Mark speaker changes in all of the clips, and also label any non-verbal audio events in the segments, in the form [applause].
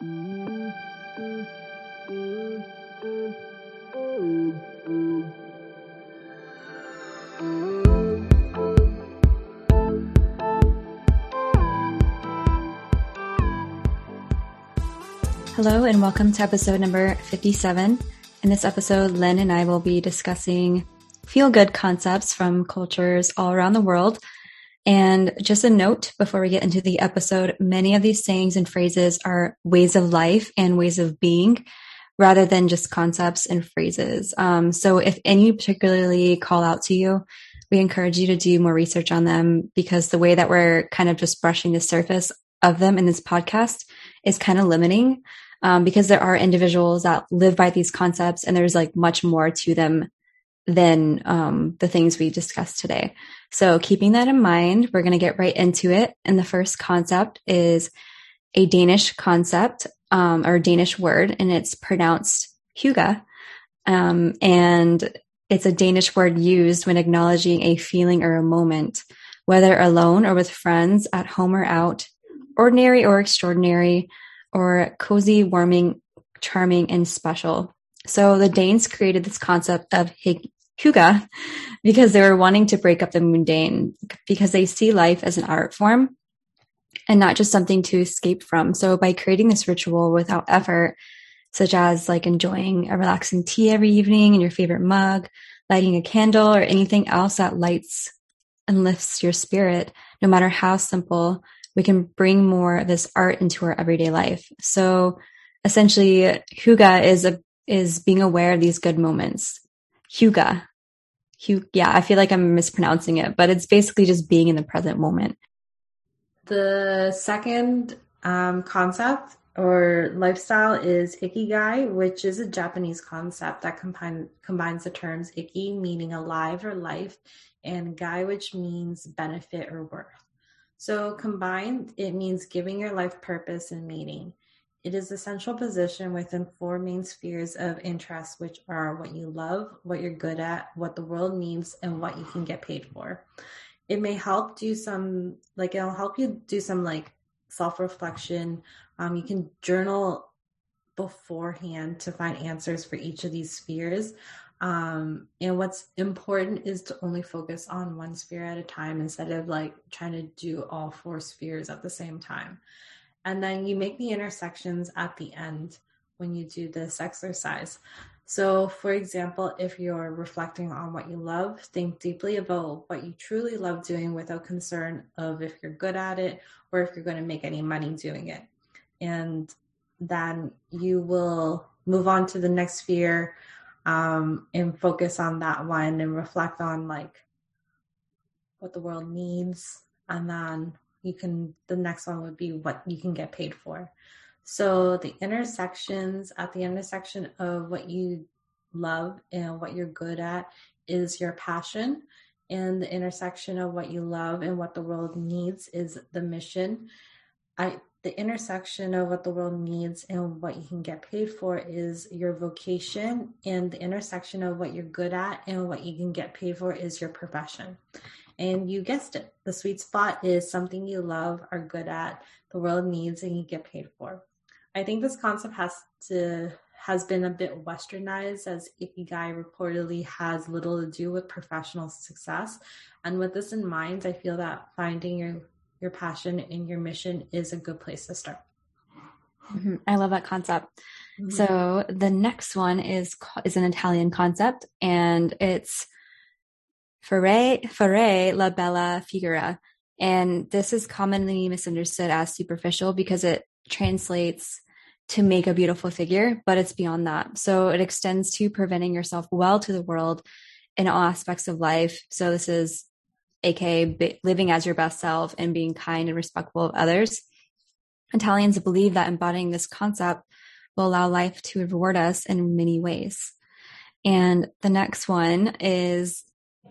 Speaker 1: Hello, and welcome to episode number 57. In this episode, Lynn and I will be discussing feel good concepts from cultures all around the world. And just a note before we get into the episode, many of these sayings and phrases are ways of life and ways of being rather than just concepts and phrases. Um, so if any particularly call out to you, we encourage you to do more research on them because the way that we're kind of just brushing the surface of them in this podcast is kind of limiting um, because there are individuals that live by these concepts and there's like much more to them than um, the things we discussed today. So keeping that in mind, we're going to get right into it. And the first concept is a Danish concept um, or Danish word, and it's pronounced "huga," Um, and it's a Danish word used when acknowledging a feeling or a moment, whether alone or with friends, at home or out, ordinary or extraordinary, or cozy, warming, charming, and special. So the Danes created this concept of hygge because they were wanting to break up the mundane because they see life as an art form and not just something to escape from. So by creating this ritual without effort, such as like enjoying a relaxing tea every evening in your favorite mug, lighting a candle or anything else that lights and lifts your spirit, no matter how simple, we can bring more of this art into our everyday life. So essentially, huga is a, is being aware of these good moments. Hygge. Yeah, I feel like I'm mispronouncing it, but it's basically just being in the present moment.
Speaker 2: The second um, concept or lifestyle is ikigai, which is a Japanese concept that combine, combines the terms iki, meaning alive or life, and gai, which means benefit or worth. So combined, it means giving your life purpose and meaning. It is a central position within four main spheres of interest, which are what you love, what you're good at, what the world needs, and what you can get paid for. It may help do some, like, it'll help you do some, like, self reflection. Um, you can journal beforehand to find answers for each of these spheres. Um, and what's important is to only focus on one sphere at a time instead of like trying to do all four spheres at the same time. And then you make the intersections at the end when you do this exercise. So, for example, if you're reflecting on what you love, think deeply about what you truly love doing without concern of if you're good at it or if you're going to make any money doing it. And then you will move on to the next sphere um, and focus on that one and reflect on like what the world needs and then you can the next one would be what you can get paid for. So the intersections at the intersection of what you love and what you're good at is your passion and the intersection of what you love and what the world needs is the mission. I the intersection of what the world needs and what you can get paid for is your vocation and the intersection of what you're good at and what you can get paid for is your profession and you guessed it the sweet spot is something you love are good at the world needs and you get paid for i think this concept has to has been a bit westernized as ikigai reportedly has little to do with professional success and with this in mind i feel that finding your your passion and your mission is a good place to start.
Speaker 1: Mm-hmm. I love that concept. Mm-hmm. So the next one is is an Italian concept, and it's fare fare la bella figura, and this is commonly misunderstood as superficial because it translates to make a beautiful figure, but it's beyond that. So it extends to presenting yourself well to the world in all aspects of life. So this is aka living as your best self and being kind and respectful of others. Italians believe that embodying this concept will allow life to reward us in many ways. And the next one is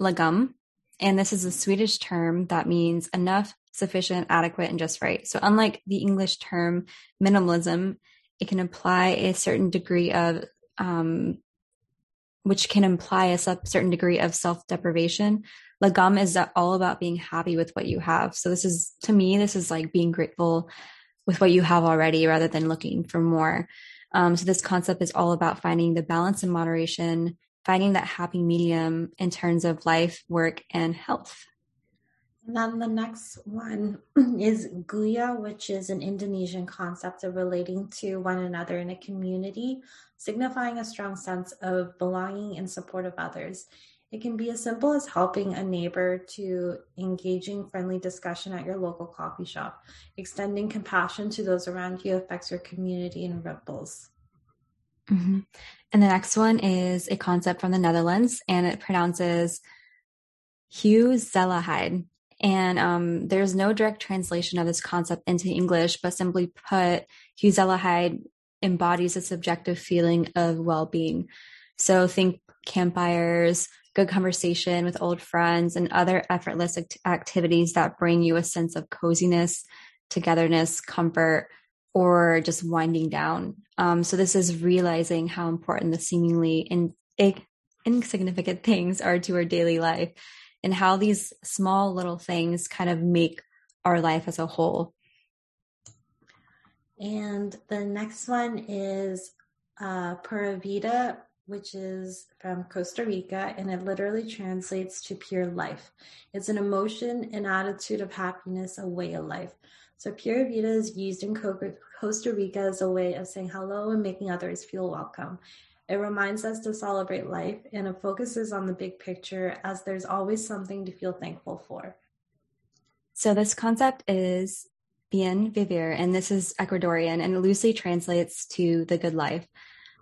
Speaker 1: lagom. And this is a Swedish term that means enough, sufficient, adequate, and just right. So unlike the English term minimalism, it can imply a certain degree of, um, which can imply a certain degree of self deprivation Lagom is all about being happy with what you have. So this is, to me, this is like being grateful with what you have already rather than looking for more. Um, so this concept is all about finding the balance and moderation, finding that happy medium in terms of life, work, and health.
Speaker 2: And then the next one [clears throat] is Guyub, which is an Indonesian concept of relating to one another in a community, signifying a strong sense of belonging and support of others. It can be as simple as helping a neighbor to engaging friendly discussion at your local coffee shop. Extending compassion to those around you affects your community in ripples.
Speaker 1: Mm-hmm. And the next one is a concept from the Netherlands, and it pronounces gezelligheid. And um, there's no direct translation of this concept into English, but simply put, gezelligheid embodies a subjective feeling of well-being. So think campfires, good conversation with old friends, and other effortless act- activities that bring you a sense of coziness, togetherness, comfort, or just winding down. Um, so this is realizing how important the seemingly in- insignificant things are to our daily life and how these small little things kind of make our life as a whole.
Speaker 2: And the next one is uh, Pura Vida, which is from Costa Rica, and it literally translates to pure life. It's an emotion, an attitude of happiness, a way of life. So Pura Vida is used in Costa Rica as a way of saying hello and making others feel welcome. It reminds us to celebrate life and it focuses on the big picture as there's always something to feel thankful for.
Speaker 1: So this concept is bien vivir, and this is Ecuadorian and loosely translates to the good life.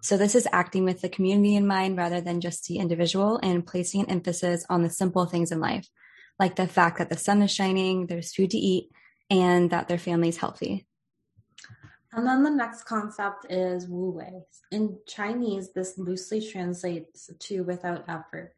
Speaker 1: So this is acting with the community in mind rather than just the individual and placing an emphasis on the simple things in life, like the fact that the sun is shining, there's food to eat, and that their family is healthy.
Speaker 2: And then the next concept is wu wei. In Chinese, this loosely translates to without effort.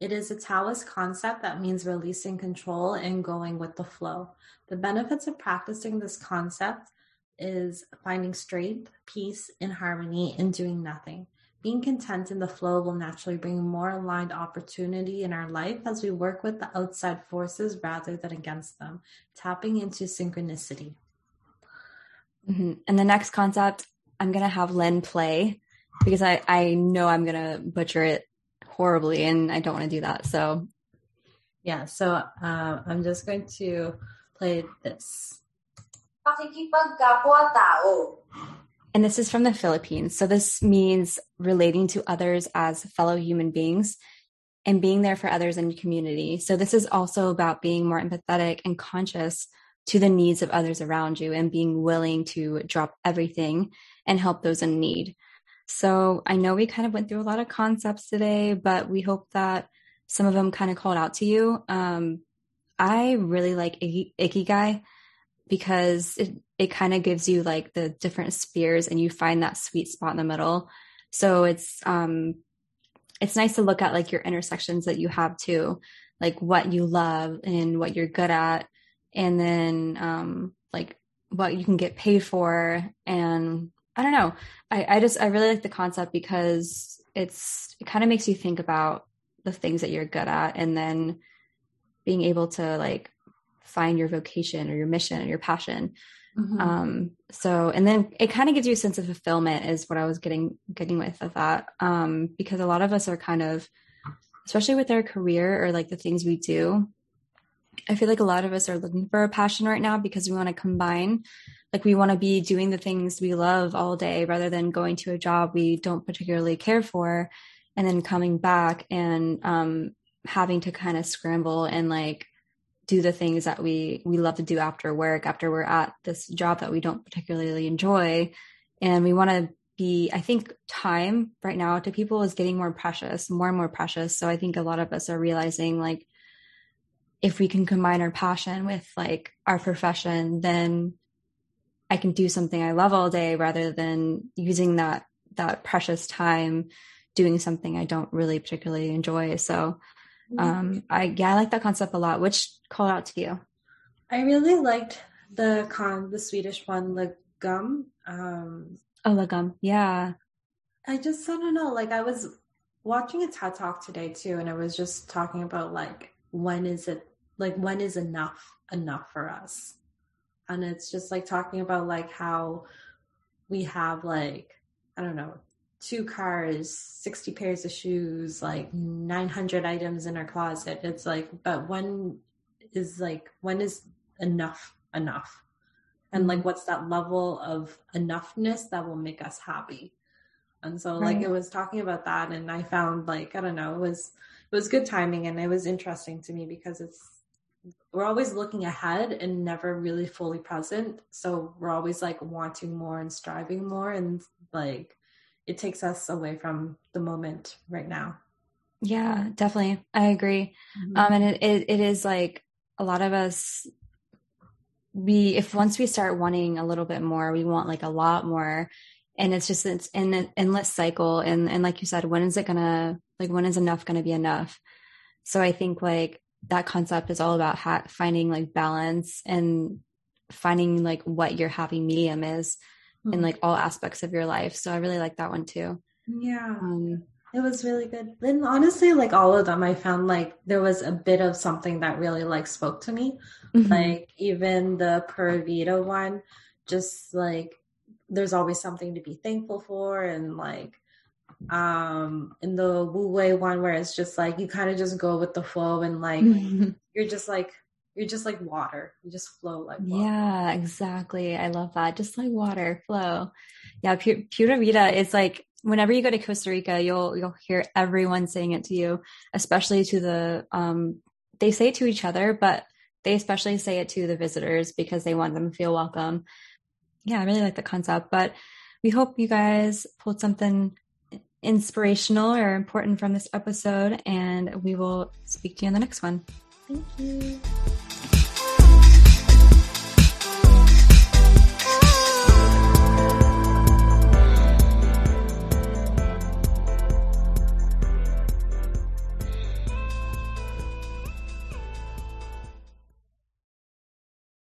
Speaker 2: It is a Taoist concept that means releasing control and going with the flow. The benefits of practicing this concept is finding strength, peace, and harmony in doing nothing. Being content in the flow will naturally bring more aligned opportunity in our life as we work with the outside forces rather than against them, tapping into synchronicity.
Speaker 1: Mm-hmm. And the next concept, I'm going to have Len play because I, I know I'm going to butcher it horribly and I don't want to do that. So,
Speaker 2: yeah, so uh, I'm just going to play this.
Speaker 1: And this is from the Philippines. So this means relating to others as fellow human beings and being there for others in community. So this is also about being more empathetic and conscious to the needs of others around you and being willing to drop everything and help those in need. So I know we kind of went through a lot of concepts today, but we hope that some of them kind of called out to you. Um, I really like Ikigai because it, it kind of gives you like the different spheres and you find that sweet spot in the middle. So it's, um, it's nice to look at like your intersections that you have too, like what you love and what you're good at and then um, like what you can get paid for and i don't know I, I just i really like the concept because it's it kind of makes you think about the things that you're good at and then being able to like find your vocation or your mission or your passion mm-hmm. um so and then it kind of gives you a sense of fulfillment is what i was getting getting with of that um because a lot of us are kind of especially with our career or like the things we do I feel like a lot of us are looking for a passion right now because we want to combine. Like we want to be doing the things we love all day rather than going to a job we don't particularly care for and then coming back and um, having to kind of scramble and like do the things that we we love to do after work after we're at this job that we don't particularly enjoy and we want to be i think time right now to people is getting more precious more and more precious so i think a lot of us are realizing like if we can combine our passion with like our profession, then I can do something I love all day rather than using that that precious time doing something I don't really particularly enjoy. So um I yeah, I like that concept a lot. Which called out to you?
Speaker 2: I really liked the con the Swedish one, Lagom. Um
Speaker 1: Oh Lagom, yeah.
Speaker 2: I just I don't know, like I was watching a TED talk today too, and I was just talking about like when is it like when is enough enough for us and it's just like talking about like how we have like I don't know two cars, 60 pairs of shoes, like 900 items in our closet. It's like, but when is like, when is enough enough? And like, mm-hmm. what's that level of enoughness that will make us happy? And so right. like it was talking about that and I found like, I don't know, it was, it was good timing and it was interesting to me because it's, we're always looking ahead and never really fully present. So we're always like wanting more and striving more and like it takes us away from the moment right now.
Speaker 1: Yeah, definitely. I agree. Mm-hmm. Um, and it, it, it is like a lot of us, we, if once we start wanting a little bit more, we want like a lot more. And it's just, it's an endless cycle. And, and like you said, when is it gonna, like, when is enough gonna be enough? So I think like that concept is all about ha- finding like balance and finding like what your happy medium is mm-hmm. in like all aspects of your life. So I really like that one too.
Speaker 2: Yeah. Um, it was really good. And honestly, like all of them, I found like there was a bit of something that really like spoke to me. Mm-hmm. Like even the Pura Vida one, just like there's always something to be thankful for and like um in the Wu Wei one where it's just like you kind of just go with the flow and like mm-hmm. you're just like you're just like water. You just flow like water.
Speaker 1: Yeah, exactly. I love that. Just like water, flow. Yeah, Pura Vida is like whenever you go to Costa Rica, you'll you'll hear everyone saying it to you, especially to the um they say it to each other, but they especially say it to the visitors because they want them to feel welcome. Yeah, I really like the concept, but we hope you guys pulled something inspirational or important from this episode and we will speak to you in the next one.
Speaker 2: Thank you.